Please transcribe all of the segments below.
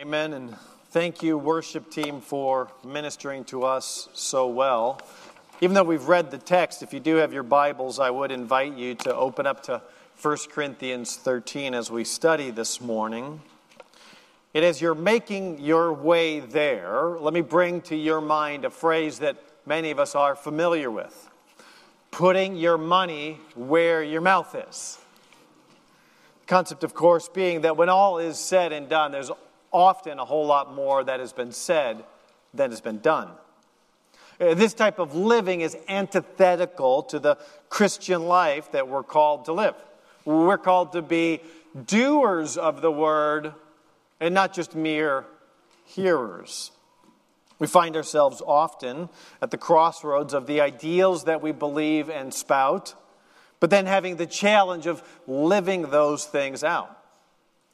Amen. And thank you, worship team, for ministering to us so well. Even though we've read the text, if you do have your Bibles, I would invite you to open up to 1 Corinthians 13 as we study this morning. And as you're making your way there, let me bring to your mind a phrase that many of us are familiar with putting your money where your mouth is. The concept, of course, being that when all is said and done, there's often a whole lot more that has been said than has been done. Uh, this type of living is antithetical to the Christian life that we're called to live. We're called to be doers of the word and not just mere hearers. We find ourselves often at the crossroads of the ideals that we believe and spout, but then having the challenge of living those things out.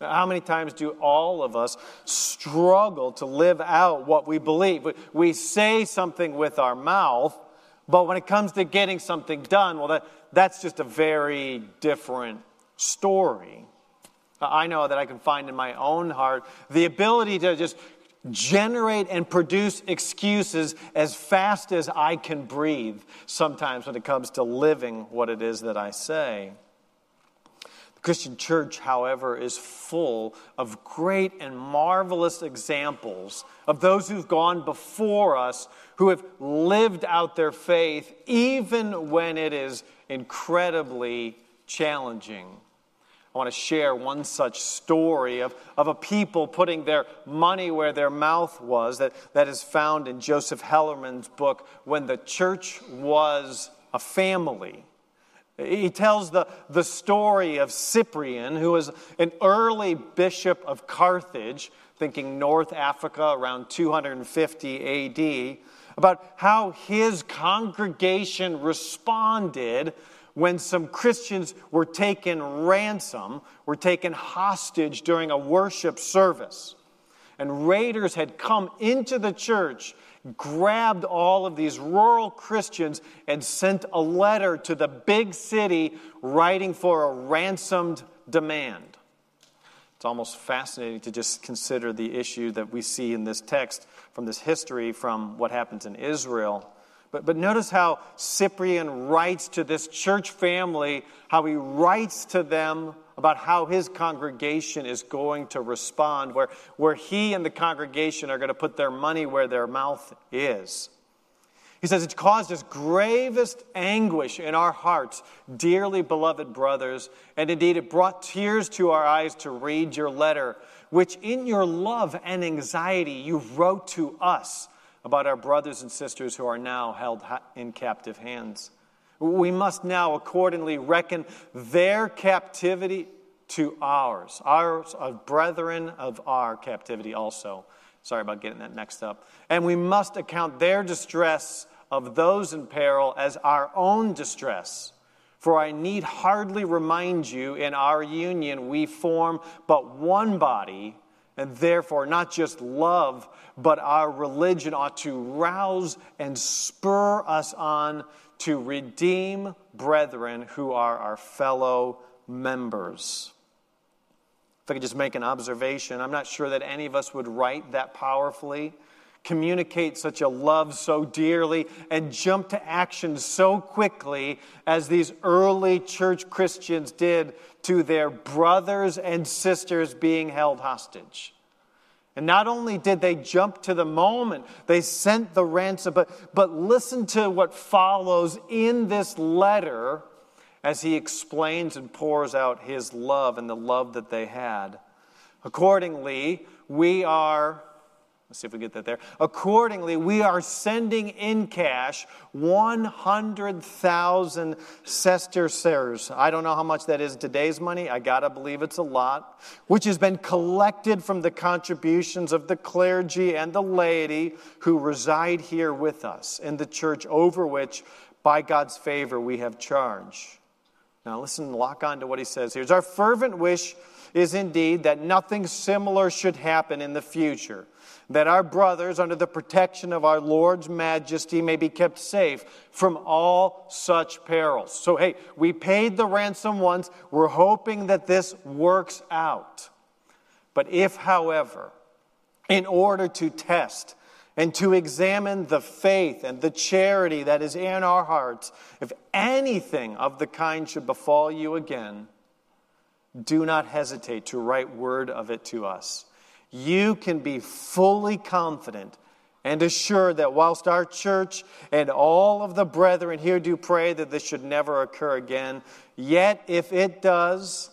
How many times do all of us struggle to live out what we believe? We say something with our mouth, but when it comes to getting something done, well, that, that's just a very different story. I know that I can find in my own heart the ability to just generate and produce excuses as fast as I can breathe sometimes when it comes to living what it is that I say. Christian church, however, is full of great and marvelous examples of those who've gone before us who have lived out their faith even when it is incredibly challenging. I want to share one such story of, of a people putting their money where their mouth was that, that is found in Joseph Hellerman's book, When the Church Was a Family. He tells the, the story of Cyprian, who was an early bishop of Carthage, thinking North Africa around 250 AD, about how his congregation responded when some Christians were taken ransom, were taken hostage during a worship service. And raiders had come into the church, grabbed all of these rural Christians, and sent a letter to the big city writing for a ransomed demand. It's almost fascinating to just consider the issue that we see in this text from this history from what happens in Israel but, but notice how Cyprian writes to this church family, how he writes to them about how his congregation is going to respond, where, where he and the congregation are going to put their money where their mouth is. He says, It's caused us gravest anguish in our hearts, dearly beloved brothers, and indeed it brought tears to our eyes to read your letter, which in your love and anxiety you wrote to us about our brothers and sisters who are now held in captive hands. We must now accordingly reckon their captivity to ours, ours of brethren of our captivity also. Sorry about getting that mixed up. And we must account their distress of those in peril as our own distress. For I need hardly remind you, in our union we form but one body and therefore, not just love, but our religion ought to rouse and spur us on to redeem brethren who are our fellow members. If I could just make an observation, I'm not sure that any of us would write that powerfully, communicate such a love so dearly, and jump to action so quickly as these early church Christians did to their brothers and sisters being held hostage. And not only did they jump to the moment, they sent the ransom, but, but listen to what follows in this letter as he explains and pours out his love and the love that they had. Accordingly, we are Let's see if we get that there. Accordingly, we are sending in cash 100,000 sesterces. I don't know how much that is today's money. I got to believe it's a lot. Which has been collected from the contributions of the clergy and the laity who reside here with us in the church over which, by God's favor, we have charge. Now, listen, lock on to what he says here. It's our fervent wish is indeed that nothing similar should happen in the future that our brothers, under the protection of our Lord's majesty, may be kept safe from all such perils. So, hey, we paid the ransom once. We're hoping that this works out. But if, however, in order to test and to examine the faith and the charity that is in our hearts. If anything of the kind should befall you again, do not hesitate to write word of it to us. You can be fully confident and assured that whilst our church and all of the brethren here do pray that this should never occur again, yet if it does,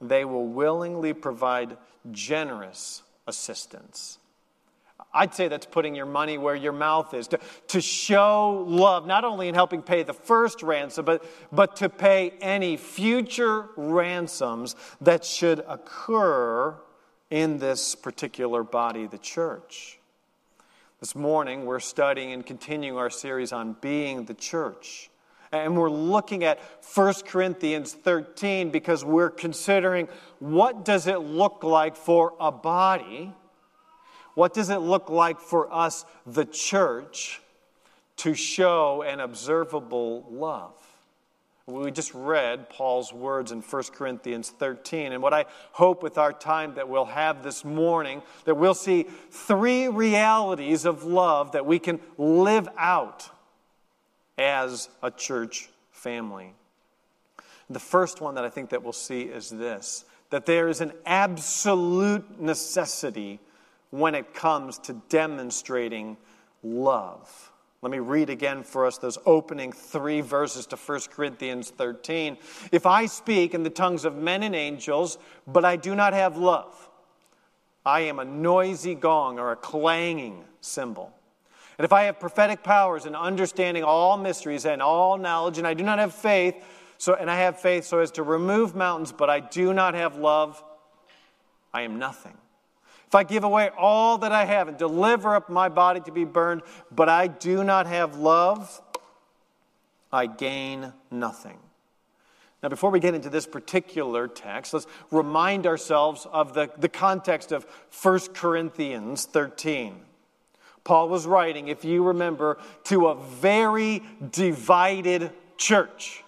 they will willingly provide generous assistance. I'd say that's putting your money where your mouth is, to, to show love, not only in helping pay the first ransom, but, but to pay any future ransoms that should occur in this particular body, the church. This morning, we're studying and continuing our series on being the church. And we're looking at 1 Corinthians 13 because we're considering what does it look like for a body what does it look like for us, the church, to show an observable love? We just read Paul's words in 1 Corinthians 13. And what I hope with our time that we'll have this morning, that we'll see three realities of love that we can live out as a church family. The first one that I think that we'll see is this that there is an absolute necessity when it comes to demonstrating love. Let me read again for us those opening three verses to 1 Corinthians 13. If I speak in the tongues of men and angels, but I do not have love, I am a noisy gong or a clanging cymbal. And if I have prophetic powers and understanding all mysteries and all knowledge, and I do not have faith, so and I have faith so as to remove mountains, but I do not have love, I am nothing. If I give away all that I have and deliver up my body to be burned, but I do not have love, I gain nothing. Now, before we get into this particular text, let's remind ourselves of the, the context of 1 Corinthians 13. Paul was writing, if you remember, to a very divided church.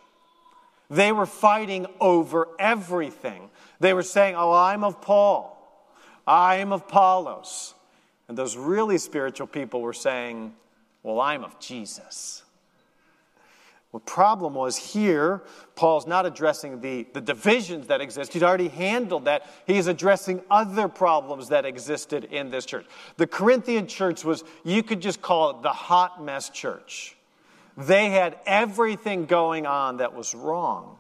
They were fighting over everything. They were saying, Oh, I'm of Paul. I am of Apollos. And those really spiritual people were saying, Well, I'm of Jesus. The problem was here, Paul's not addressing the, the divisions that exist. He's already handled that. He's addressing other problems that existed in this church. The Corinthian church was, you could just call it the hot mess church. They had everything going on that was wrong.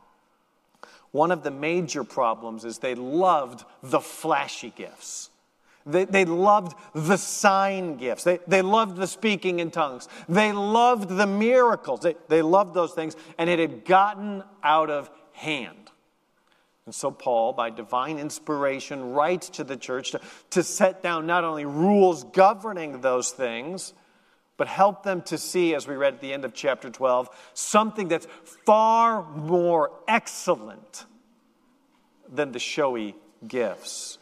One of the major problems is they loved the flashy gifts. They, they loved the sign gifts. They, they loved the speaking in tongues. They loved the miracles. They, they loved those things, and it had gotten out of hand. And so, Paul, by divine inspiration, writes to the church to, to set down not only rules governing those things, but help them to see, as we read at the end of chapter 12, something that's far more excellent than the showy gifts.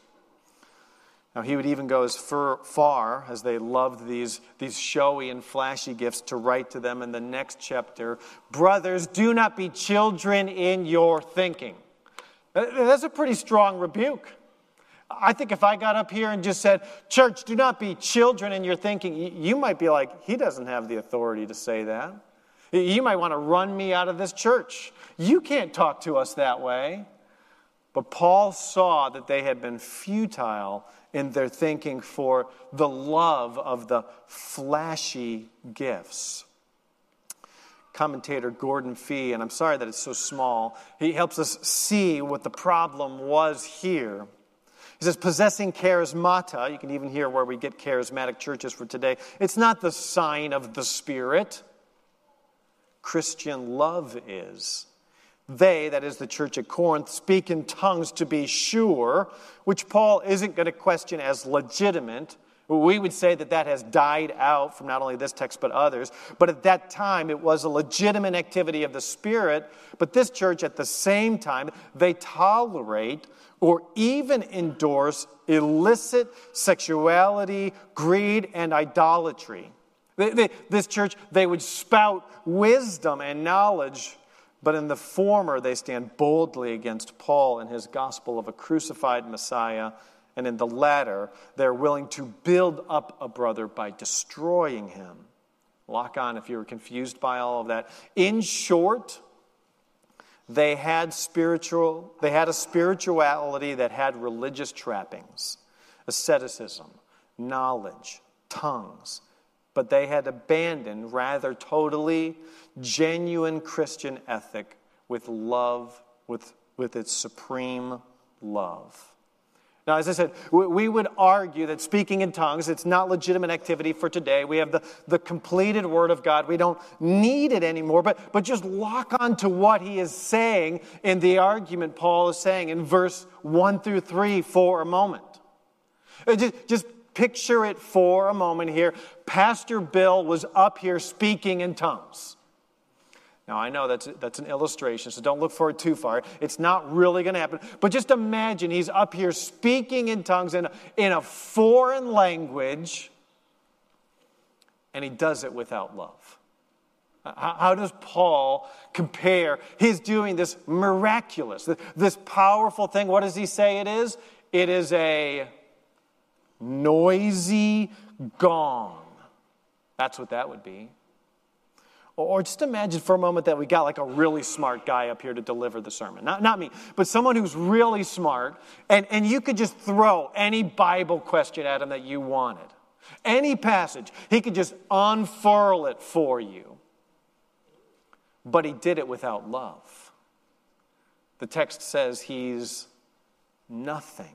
Now, he would even go as far as they loved these, these showy and flashy gifts to write to them in the next chapter Brothers, do not be children in your thinking. That's a pretty strong rebuke. I think if I got up here and just said, Church, do not be children in your thinking, you might be like, He doesn't have the authority to say that. You might want to run me out of this church. You can't talk to us that way. But Paul saw that they had been futile in their thinking for the love of the flashy gifts. Commentator Gordon Fee, and I'm sorry that it's so small, he helps us see what the problem was here. He says, possessing charismata, you can even hear where we get charismatic churches for today, it's not the sign of the Spirit. Christian love is. They, that is the church at Corinth, speak in tongues to be sure, which Paul isn't going to question as legitimate. We would say that that has died out from not only this text but others. But at that time, it was a legitimate activity of the Spirit. But this church, at the same time, they tolerate or even endorse illicit sexuality, greed, and idolatry. They, they, this church, they would spout wisdom and knowledge, but in the former, they stand boldly against Paul and his gospel of a crucified Messiah And in the latter, they're willing to build up a brother by destroying him. Lock on if you were confused by all of that. In short, they had spiritual they had a spirituality that had religious trappings asceticism knowledge tongues but they had abandoned rather totally genuine christian ethic with love with, with its supreme love now, as I said, we would argue that speaking in tongues, it's not legitimate activity for today. We have the, the completed Word of God. We don't need it anymore, but, but just lock on to what he is saying in the argument Paul is saying in verse 1 through 3 for a moment. Uh, just, just picture it for a moment here. Pastor Bill was up here speaking in tongues. Now, I know that's, that's an illustration, so don't look for it too far. It's not really going to happen. But just imagine he's up here speaking in tongues in, in a foreign language, and he does it without love. How, how does Paul compare his doing this miraculous, this powerful thing? What does he say it is? It is a noisy gong. That's what that would be. Or just imagine for a moment that we got like a really smart guy up here to deliver the sermon. Not, not me, but someone who's really smart, and, and you could just throw any Bible question at him that you wanted. Any passage. He could just unfurl it for you. But he did it without love. The text says he's nothing.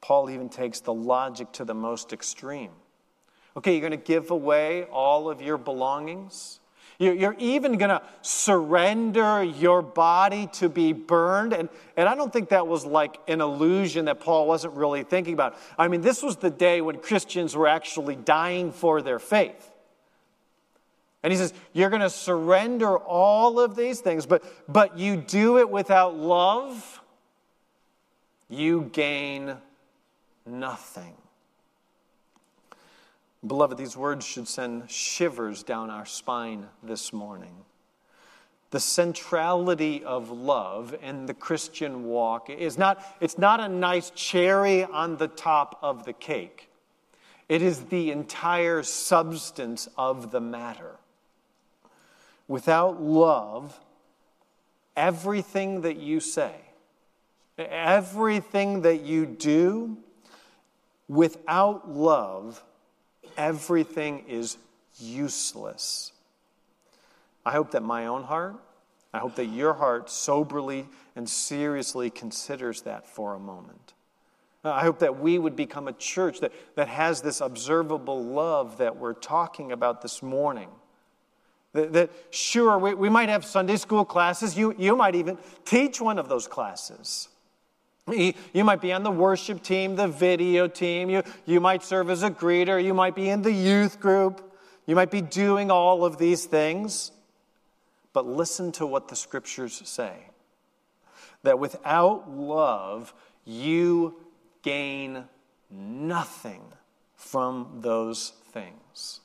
Paul even takes the logic to the most extreme. Okay, you're going to give away all of your belongings. You're even going to surrender your body to be burned. And, and I don't think that was like an illusion that Paul wasn't really thinking about. I mean, this was the day when Christians were actually dying for their faith. And he says, You're going to surrender all of these things, but, but you do it without love, you gain nothing. Beloved, these words should send shivers down our spine this morning. The centrality of love in the Christian walk is not, it's not a nice cherry on the top of the cake. It is the entire substance of the matter. Without love, everything that you say, everything that you do, without love, everything is useless. I hope that my own heart, I hope that your heart soberly and seriously considers that for a moment. I hope that we would become a church that, that has this observable love that we're talking about this morning. That, that sure, we, we might have Sunday school classes. You, you might even teach one of those classes. You might be on the worship team, the video team. You, you might serve as a greeter. You might be in the youth group. You might be doing all of these things. But listen to what the scriptures say that without love, you gain nothing from those things.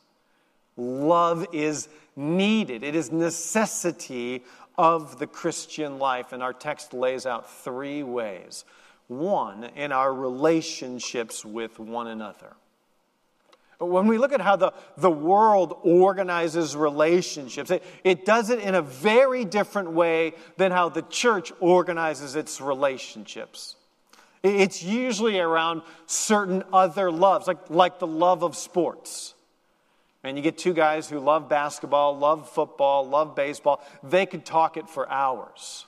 Love is needed, it is necessity of the Christian life. And our text lays out three ways. One, in our relationships with one another. When we look at how the, the world organizes relationships, it, it does it in a very different way than how the church organizes its relationships. It's usually around certain other loves, like, like the love of sports. And you get two guys who love basketball, love football, love baseball. They could talk it for hours.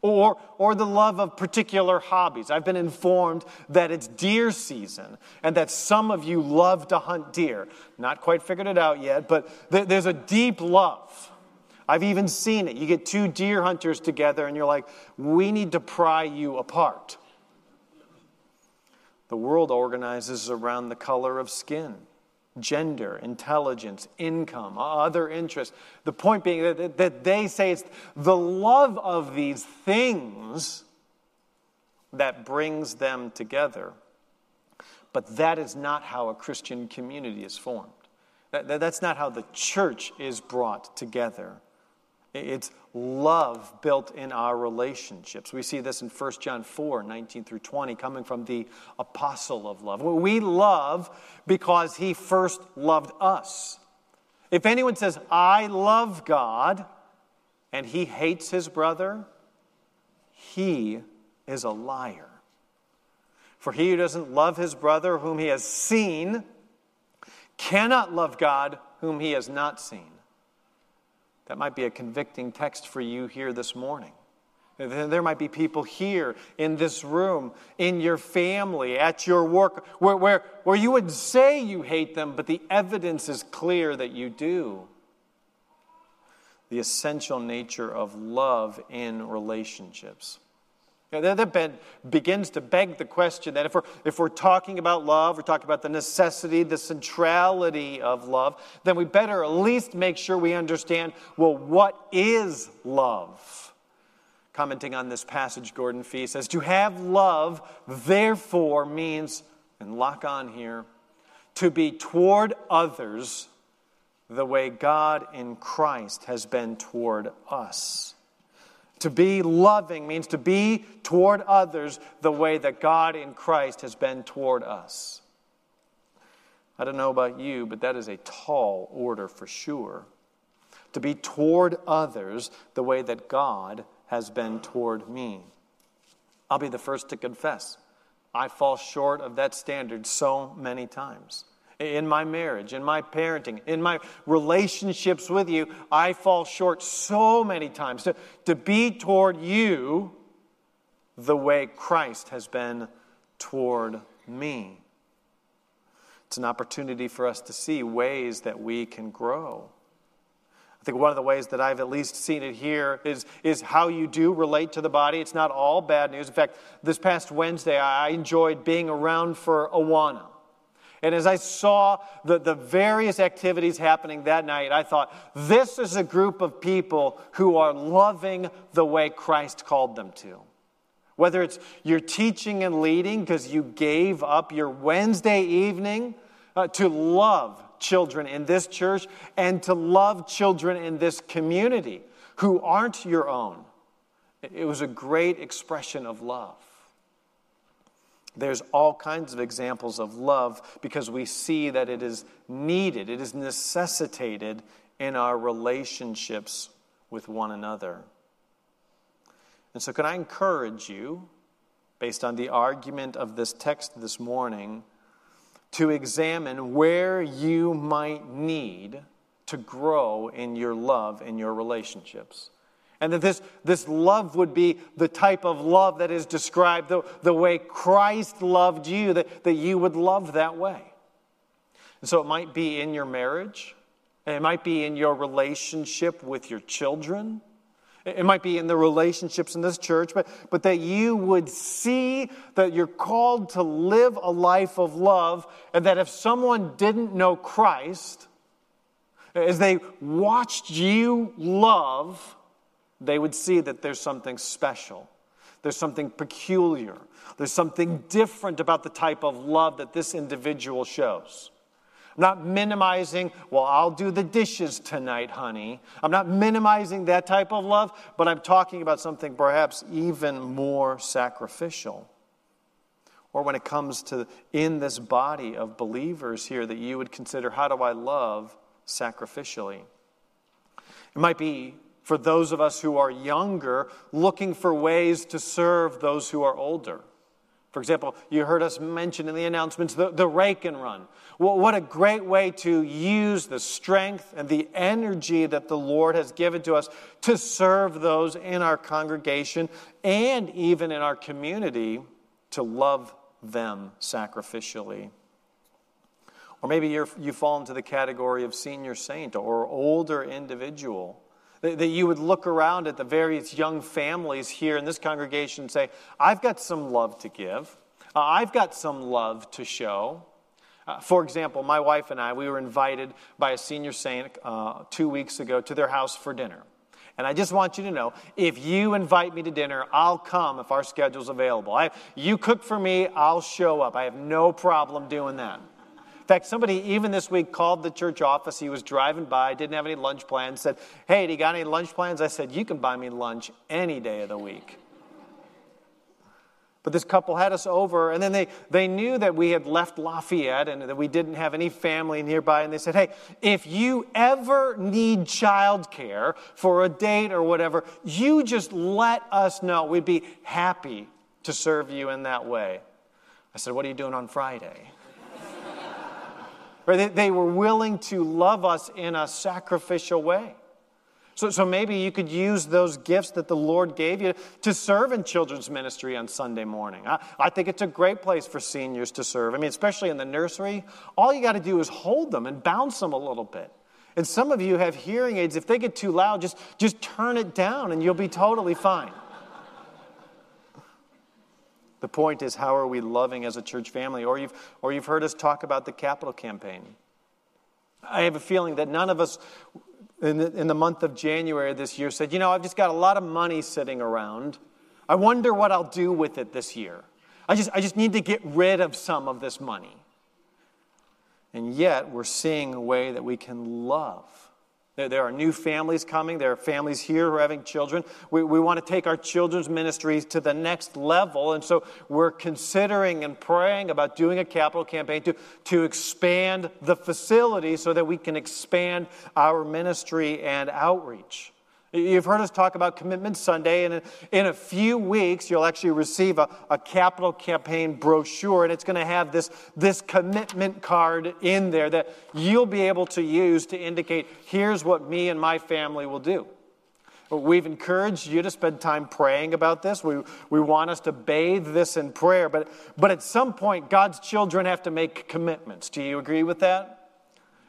Or, or the love of particular hobbies. I've been informed that it's deer season and that some of you love to hunt deer. Not quite figured it out yet, but th- there's a deep love. I've even seen it. You get two deer hunters together and you're like, we need to pry you apart. The world organizes around the color of skin gender, intelligence, income, other interests. The point being that, that they say it's the love of these things that brings them together. But that is not how a Christian community is formed. That, that's not how the church is brought together. It's love built in our relationships. We see this in 1 John 4 19 through 20, coming from the apostle of love. We love because he first loved us. If anyone says, I love God, and he hates his brother, he is a liar. For he who doesn't love his brother whom he has seen cannot love God whom he has not seen. That might be a convicting text for you here this morning. There might be people here in this room, in your family, at your work, where, where, where you would say you hate them, but the evidence is clear that you do. The essential nature of love in relationships. That begins to beg the question that if we're, if we're talking about love, we're talking about the necessity, the centrality of love, then we better at least make sure we understand well, what is love? Commenting on this passage, Gordon Fee says, To have love, therefore, means, and lock on here, to be toward others the way God in Christ has been toward us. To be loving means to be toward others the way that God in Christ has been toward us. I don't know about you, but that is a tall order for sure. To be toward others the way that God has been toward me. I'll be the first to confess. I fall short of that standard so many times in my marriage, in my parenting, in my relationships with you, I fall short so many times. To, to be toward you the way Christ has been toward me. It's an opportunity for us to see ways that we can grow. I think one of the ways that I've at least seen it here is, is how you do relate to the body. It's not all bad news. In fact, this past Wednesday, I enjoyed being around for Awana. And as I saw the, the various activities happening that night, I thought, this is a group of people who are loving the way Christ called them to. Whether it's you're teaching and leading because you gave up your Wednesday evening uh, to love children in this church and to love children in this community who aren't your own. It was a great expression of love. There's all kinds of examples of love because we see that it is needed, it is necessitated in our relationships with one another. And so, can I encourage you, based on the argument of this text this morning, to examine where you might need to grow in your love in your relationships? And that this, this love would be the type of love that is described the, the way Christ loved you, that, that you would love that way. And so it might be in your marriage, it might be in your relationship with your children. It might be in the relationships in this church, but, but that you would see that you're called to live a life of love, and that if someone didn't know Christ, as they watched you love, they would see that there's something special, there's something peculiar, there's something different about the type of love that this individual shows. I'm not minimizing, well, I'll do the dishes tonight, honey. I'm not minimizing that type of love, but I'm talking about something perhaps even more sacrificial. Or when it comes to in this body of believers here, that you would consider how do I love sacrificially? It might be for those of us who are younger, looking for ways to serve those who are older. For example, you heard us mention in the announcements the, the rake and run. Well, what a great way to use the strength and the energy that the Lord has given to us to serve those in our congregation and even in our community to love them sacrificially. Or maybe you fall into the category of senior saint or older individual that you would look around at the various young families here in this congregation and say, I've got some love to give. Uh, I've got some love to show. Uh, for example, my wife and I, we were invited by a senior saint uh, two weeks ago to their house for dinner. And I just want you to know if you invite me to dinner, I'll come if our schedule's available. I, you cook for me, I'll show up. I have no problem doing that. In fact, somebody even this week called the church office. He was driving by, didn't have any lunch plans, said, Hey, do you got any lunch plans? I said, You can buy me lunch any day of the week. But this couple had us over, and then they, they knew that we had left Lafayette and that we didn't have any family nearby. And they said, Hey, if you ever need childcare for a date or whatever, you just let us know. We'd be happy to serve you in that way. I said, What are you doing on Friday? They, they were willing to love us in a sacrificial way. So, so maybe you could use those gifts that the Lord gave you to serve in children's ministry on Sunday morning. I, I think it's a great place for seniors to serve. I mean, especially in the nursery, all you got to do is hold them and bounce them a little bit. And some of you have hearing aids. If they get too loud, just, just turn it down and you'll be totally fine. The point is, how are we loving as a church family? Or you've, or you've heard us talk about the capital campaign. I have a feeling that none of us in the, in the month of January this year said, You know, I've just got a lot of money sitting around. I wonder what I'll do with it this year. I just, I just need to get rid of some of this money. And yet, we're seeing a way that we can love there, there are new families coming. There are families here who are having children. We, we want to take our children's ministries to the next level. And so we're considering and praying about doing a capital campaign to, to expand the facility so that we can expand our ministry and outreach. You've heard us talk about Commitment Sunday, and in a few weeks, you'll actually receive a, a capital campaign brochure, and it's going to have this, this commitment card in there that you'll be able to use to indicate here's what me and my family will do. We've encouraged you to spend time praying about this. We, we want us to bathe this in prayer, but, but at some point, God's children have to make commitments. Do you agree with that?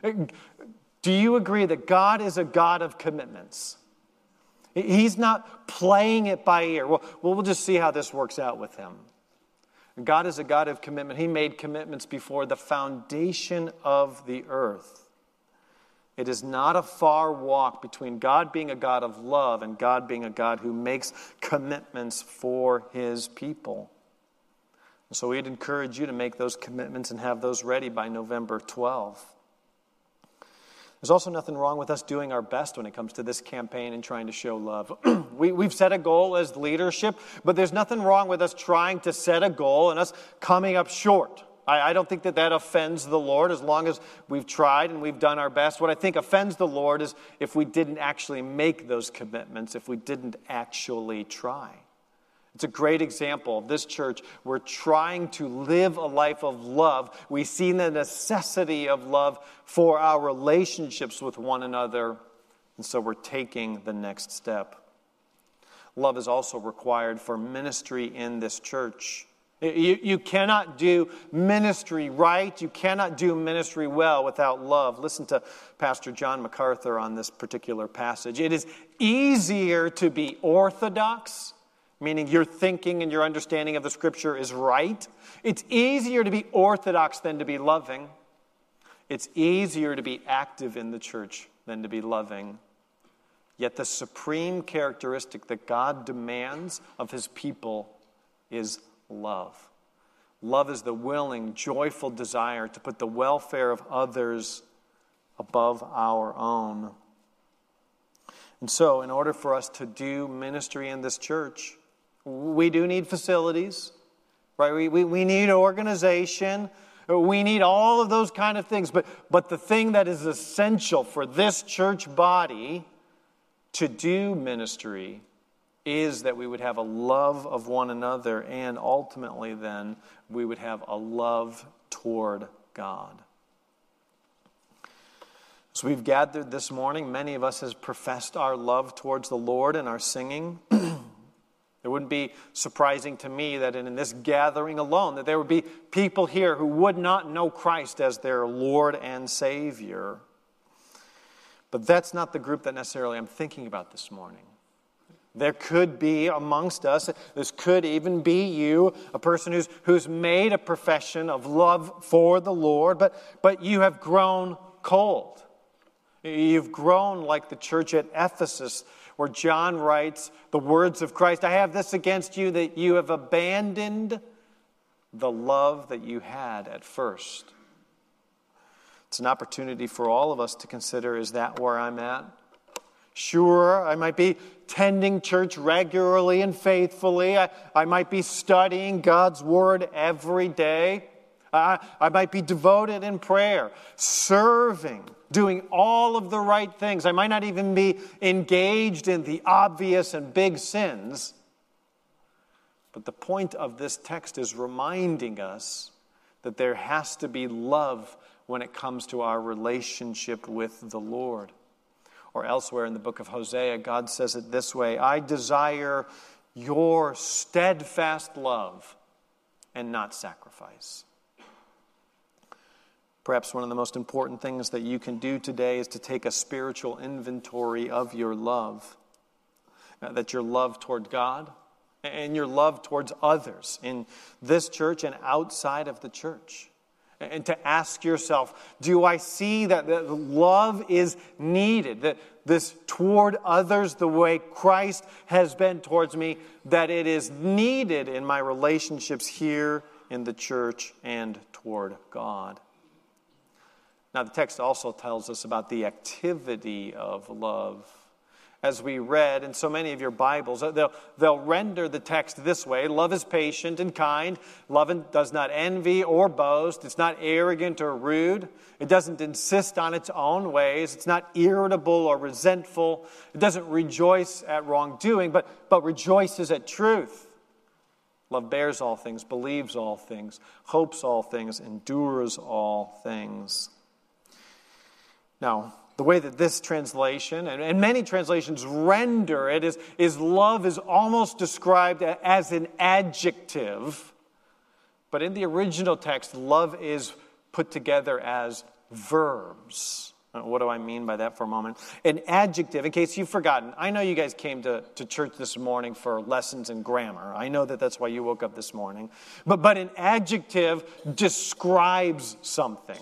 Do you agree that God is a God of commitments? He's not playing it by ear. Well, we'll just see how this works out with him. God is a God of commitment. He made commitments before the foundation of the earth. It is not a far walk between God being a God of love and God being a God who makes commitments for his people. so we'd encourage you to make those commitments and have those ready by November 12th. There's also nothing wrong with us doing our best when it comes to this campaign and trying to show love. we, we've set a goal as leadership, but there's nothing wrong with us trying to set a goal and us coming up short. I, I don't think that that offends the Lord as long as we've tried and we've done our best. What I think offends the Lord is if we didn't actually make those commitments, if we didn't actually try. It's a great example of this church. We're trying to live a life of love. We see the necessity of love for our relationships with one another, and so we're taking the next step. Love is also required for ministry in this church. You, you cannot do ministry right. You cannot do ministry well without love. Listen to Pastor John MacArthur on this particular passage. It is easier to be orthodox meaning your thinking and your understanding of the scripture is right. It's easier to be orthodox than to be loving. It's easier to be active in the church than to be loving. Yet the supreme characteristic that God demands of his people is love. Love is the willing, joyful desire to put the welfare of others above our own. And so, in order for us to do ministry in this church, we do need facilities, right? We, we, we need organization. We need all of those kind of things. But, but the thing that is essential for this church body to do ministry is that we would have a love of one another, and ultimately, then, we would have a love toward God. So we've gathered this morning. Many of us has professed our love towards the Lord in our singing. It wouldn't be surprising to me that in this gathering alone that there would be people here who would not know Christ as their Lord and Savior. But that's not the group that necessarily I'm thinking about this morning. There could be amongst us, this could even be you, a person who's, who's made a profession of love for the Lord, but, but you have grown cold. You've grown like the church at Ephesus where John writes the words of Christ I have this against you that you have abandoned the love that you had at first. It's an opportunity for all of us to consider is that where I'm at? Sure, I might be tending church regularly and faithfully. I, I might be studying God's Word every day. I, I might be devoted in prayer, serving, doing all of the right things. I might not even be engaged in the obvious and big sins. But the point of this text is reminding us that there has to be love when it comes to our relationship with the Lord. Or elsewhere in the book of Hosea, God says it this way I desire your steadfast love and not sacrifice. Perhaps one of the most important things that you can do today is to take a spiritual inventory of your love. Uh, that your love toward God and your love towards others in this church and outside of the church. And to ask yourself, do I see that, that love is needed? That this toward others, the way Christ has been towards me, that it is needed in my relationships here in the church and toward God. Now, the text also tells us about the activity of love. As we read in so many of your Bibles, uh, they'll, they'll render the text this way Love is patient and kind. Love does not envy or boast. It's not arrogant or rude. It doesn't insist on its own ways. It's not irritable or resentful. It doesn't rejoice at wrongdoing, but, but rejoices at truth. Love bears all things, believes all things, hopes all things, endures all things. Now, the way that this translation and, and, many translations render it is, is love is almost described as an adjective. But in the original text, love is put together as verbs. Uh, what do I mean by that for a moment? An adjective, in case you've forgotten, I know you guys came to, to church this morning for lessons in grammar. I know that that's why you woke up this morning. But, but an adjective describes something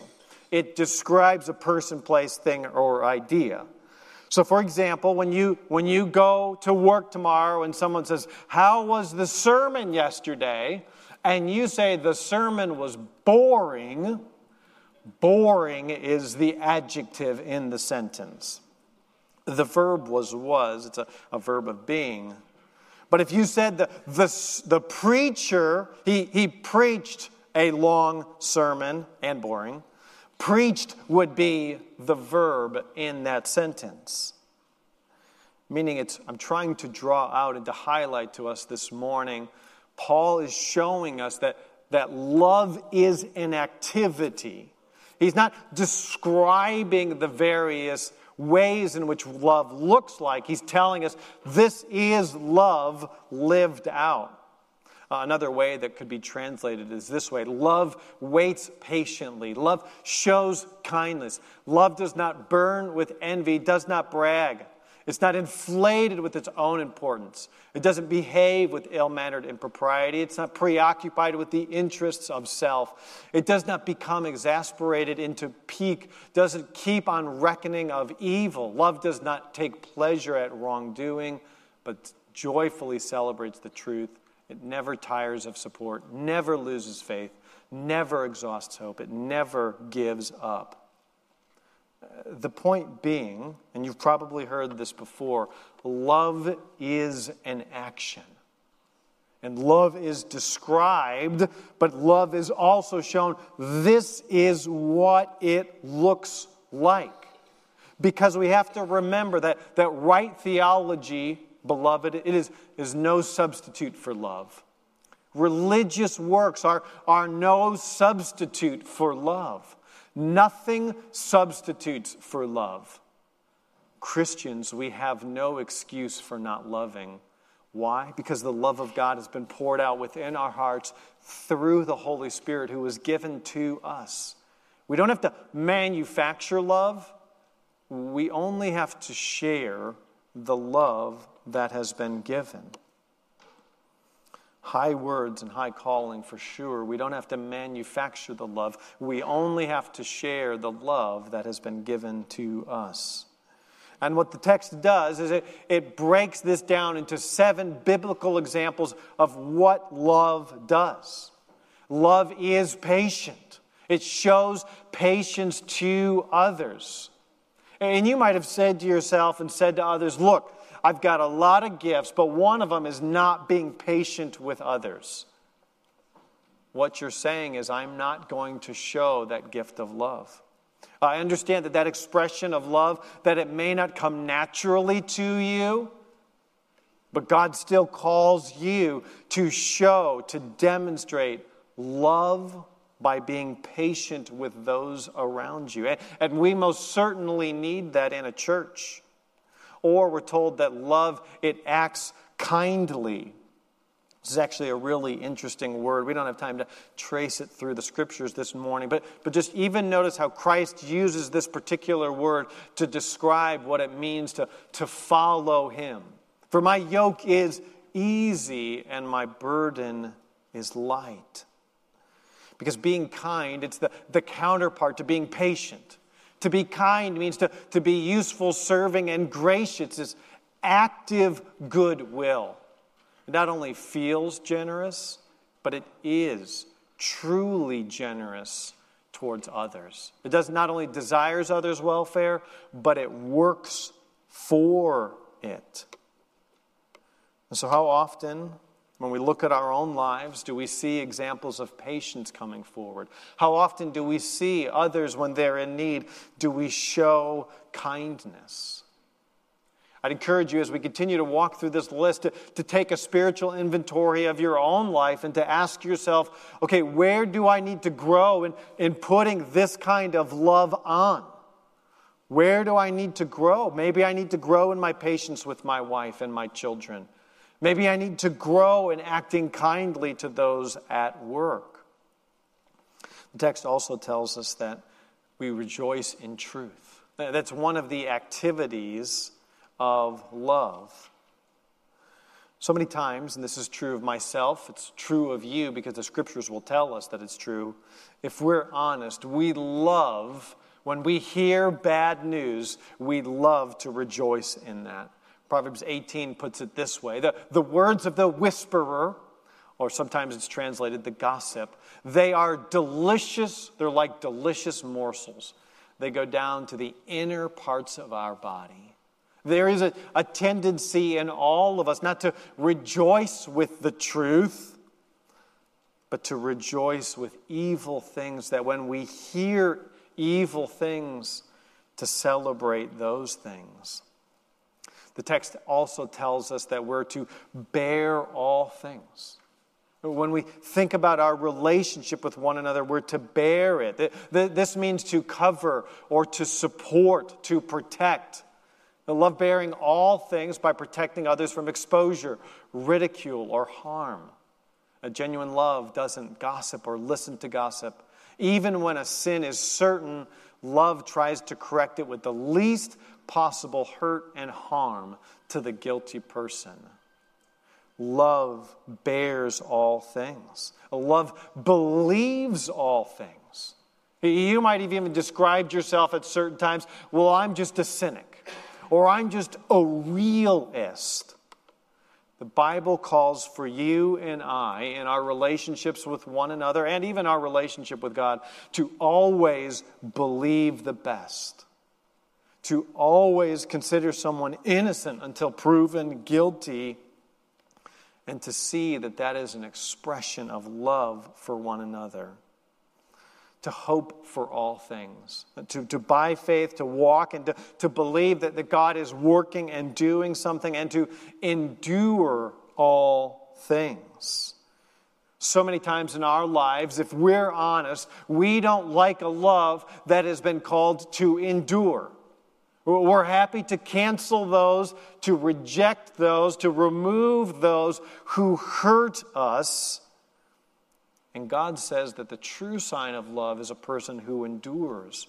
it describes a person, place, thing, or idea. So, for example, when you, when you go to work tomorrow and someone says, How was the sermon yesterday? and you say the sermon was boring, boring is the adjective in the sentence. The verb was was, it's a, a verb of being. But if you said the, the, the preacher, he, he preached a long sermon and boring, Preached would be the verb in that sentence. Meaning, it's, I'm trying to draw out and to highlight to us this morning, Paul is showing us that, that love is an activity. He's not describing the various ways in which love looks like. He's telling us this is love lived out. Uh, another way that could be translated is this way Love waits patiently. Love shows kindness. Love does not burn with envy, does not brag. It's not inflated with its own importance. It doesn't behave with ill mannered impropriety. It's not preoccupied with the interests of self. It does not become exasperated into pique, doesn't keep on reckoning of evil. Love does not take pleasure at wrongdoing, but joyfully celebrates the truth it never tires of support, never loses faith, never exhausts hope, it never gives up. The point being, and you've probably heard this before, love is an action. And love is described, but love is also shown. This is what it looks like. Because we have to remember that, that right theology beloved, it is, is no substitute for love. Religious works are, are no substitute for love. Nothing substitutes for love. Christians, we have no excuse for not loving. Why? Because the love of God has been poured out within our hearts through the Holy Spirit who was given to us. We don't have to manufacture love, we only have to share the love that has been given. High words and high calling for sure. We don't have to manufacture the love. We only have to share the love that has been given to us. And what the text does is it, it breaks this down into seven biblical examples of what love does. Love is patient. It shows patience to others. And you might have said to yourself and said to others, Look, I've got a lot of gifts, but one of them is not being patient with others. What you're saying is, I'm not going to show that gift of love. I understand that that expression of love, that it may not come naturally to you, but God still calls you to show, to demonstrate love by being patient with those around you. And we most certainly need that in a church. Or we're told that love, it acts kindly. This is actually a really interesting word. We don't have time to trace it through the scriptures this morning, but, but just even notice how Christ uses this particular word to describe what it means to, to follow him. For my yoke is easy and my burden is light. Because being kind, it's the, the counterpart to being patient. To be kind means to, to be useful, serving, and gracious. It's active goodwill. It not only feels generous, but it is truly generous towards others. It does not only desires others' welfare, but it works for it. And so, how often when we look at our own lives, do we see examples of patience coming forward? How often do we see others when they're in need? Do we show kindness? I'd encourage you as we continue to walk through this list to, to take a spiritual inventory of your own life and to ask yourself, okay, where do I need to grow in, in putting this kind of love on? Where do I need to grow? Maybe I need to grow in my patience with my wife and my children. Maybe I need to grow in acting kindly to those at work. The text also tells us that we rejoice in truth. That's one of the activities of love. So many times, and this is true of myself, it's true of you because the scriptures will tell us that it's true. If we're honest, we love, when we hear bad news, we love to rejoice in that. Proverbs 18 puts it this way the, the words of the whisperer, or sometimes it's translated the gossip, they are delicious. They're like delicious morsels. They go down to the inner parts of our body. There is a, a tendency in all of us not to rejoice with the truth, but to rejoice with evil things, that when we hear evil things, to celebrate those things. The text also tells us that we're to bear all things. When we think about our relationship with one another, we're to bear it. This means to cover or to support, to protect. The love bearing all things by protecting others from exposure, ridicule, or harm. A genuine love doesn't gossip or listen to gossip. Even when a sin is certain, love tries to correct it with the least possible hurt and harm to the guilty person. Love bears all things. Love believes all things. You might have even described yourself at certain times, well, I'm just a cynic, or I'm just a realist. The Bible calls for you and I in our relationships with one another and even our relationship with God to always believe the best to always consider someone innocent until proven guilty, and to see that that is an expression of love for one another. To hope for all things, to, to by faith, to walk and to, to believe that, that God is working and doing something, and to endure all things. So many times in our lives, if we're honest, we don't like a love that has been called to endure. We're happy to cancel those, to reject those, to remove those who hurt us. And God says that the true sign of love is a person who endures.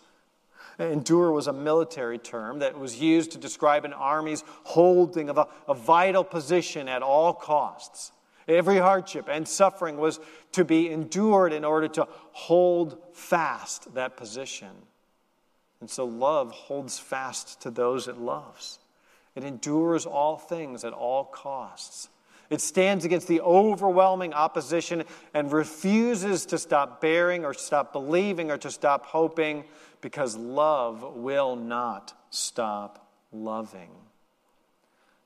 Endure was a military term that was used to describe an army's holding of a, a vital position at all costs. Every hardship and suffering was to be endured in order to hold fast that position. And so love holds fast to those it loves. It endures all things at all costs. It stands against the overwhelming opposition and refuses to stop bearing or stop believing or to stop hoping because love will not stop loving.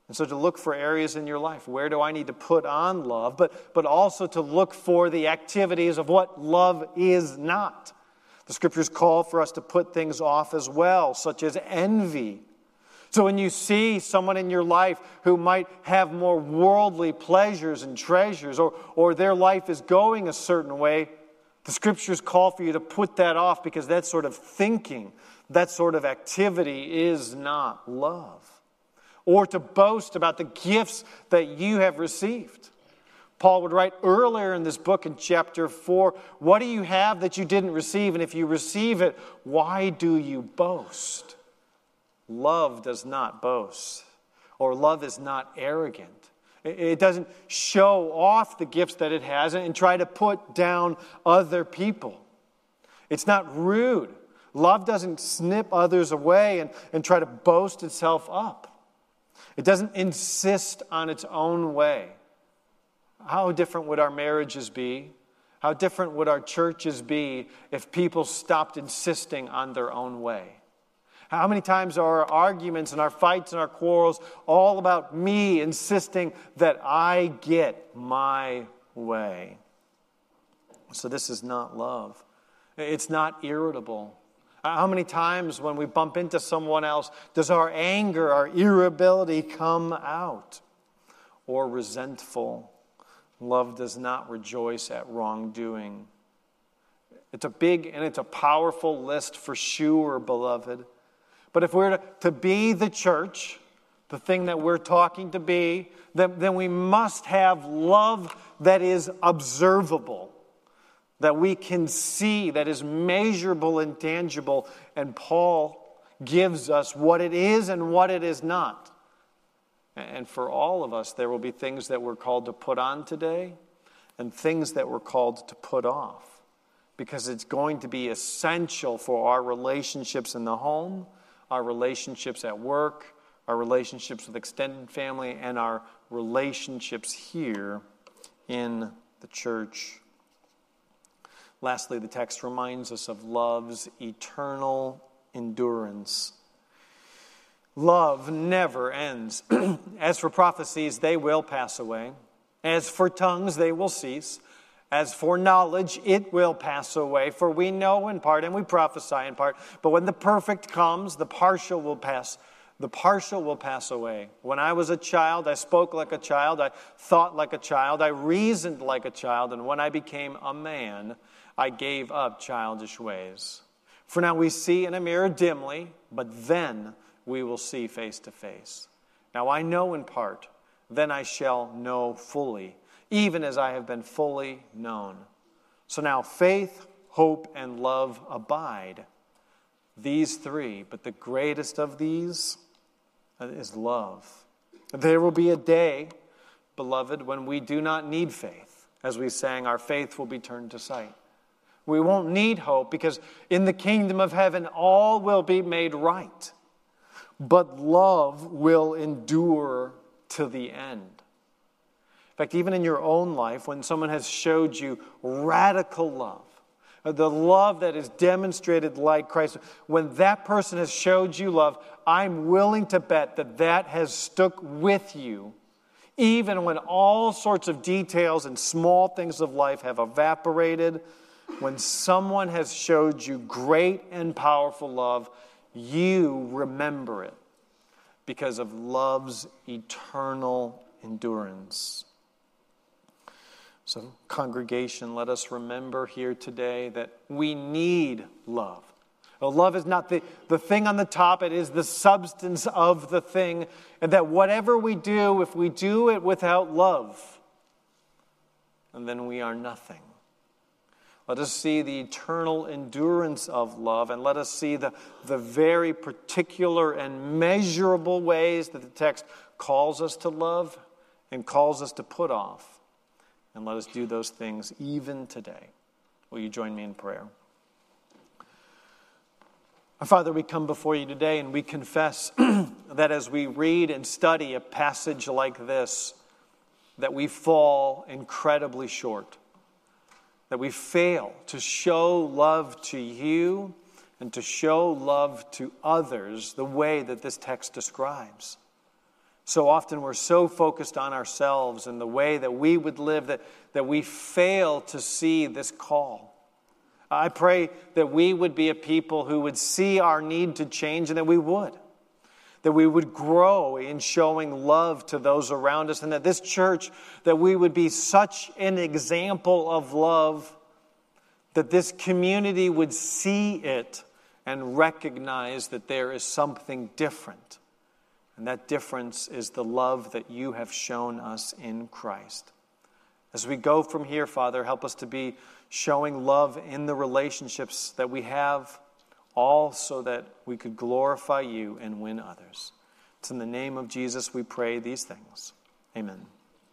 And so to look for areas in your life, where do I need to put on love, but, but also to look for the activities of what love is not. The scriptures call for us to put things off as well, such as envy. So when you see someone in your life who might have more worldly pleasures and treasures, or, or their life is going a certain way, the scriptures call for you to put that off because that sort of thinking, that sort of activity is not love or to boast about the gifts that you have received. Paul would write earlier in this book in chapter 4 What do you have that you didn't receive? And if you receive it, why do you boast? Love does not boast, or love is not arrogant. It doesn't show off the gifts that it has and try to put down other people. It's not rude. Love doesn't snip others away and, and try to boast itself up. It doesn't insist on its own way. How different would our marriages be? How different would our churches be if people stopped insisting on their own way? How many times are our arguments and our fights and our quarrels all about me insisting that I get my way? So, this is not love. It's not irritable. How many times when we bump into someone else does our anger, our irritability come out? Or resentful? Love does not rejoice at wrongdoing. It's a big and it's a powerful list for sure, beloved. But if we're to, be the church, the thing that we're talking to be, then, then we must have love that is observable that we can see, that is measurable and tangible. And Paul gives us what it is and what it is not. And for all of us, there will be things that we're called to put on today and things that we're called to put off because it's going to be essential for our relationships in the home, our relationships at work, our relationships with extended family, and our relationships here in the church. Lastly, the text reminds us of love's eternal endurance. Love never ends. As for prophecies, they will pass away. As for tongues, they will cease. As for knowledge, it will pass away. For we know in part and we prophesy in part. But when the perfect comes, the partial will pass. The partial will pass away. When I was a child, I spoke like a child. I thought like a child. I reasoned like a child. And when I became a man, I gave up childish ways. For now we see in a mirror dimly, but then we will see face to face. Now I know in part, then I shall know fully, even as I have been fully known. So now faith, hope, and love abide. These three, but the greatest of these is love. There will be a day, beloved, when we do not need faith. As we sang, our faith will be turned to sight. We won't need hope because in the kingdom of heaven, all will be made right. But love will endure to the end. In fact, even in your own life, when someone has showed you radical love, uh, the love that is demonstrated like Christ, when that person has showed you love, I'm willing to bet that that has stuck with you, even when all sorts of details and small things of life have evaporated when someone has showed you great and powerful love, you remember it because of love's eternal endurance. So, congregation, let us remember here today that we need love. Well, love is not the, the thing on the top, it is the substance of the thing. And that whatever we do, if we do it without love, then we are nothing. Let us see the eternal endurance of love, and let us see the, the very particular and measurable ways that the text calls us to love and calls us to put off. And let us do those things even today. Will you join me in prayer? Our Father, we come before you today and we confess that as we read and study a passage like this, that we fall incredibly short, that we fail to show love to you and to show love to others the way that this text describes. So often we're so focused on ourselves and the way that we would live that, that we fail to see this call. I pray that we would be a people who would see our need to change and that we would. That we would grow in showing love to those around us, and that this church, that we would be such an example of love that this community would see it and recognize that there is something different. And that difference is the love that you have shown us in Christ. As we go from here, Father, help us to be showing love in the relationships that we have, all so that we could glorify you and win others. It's in the name of Jesus we pray these things. Amen.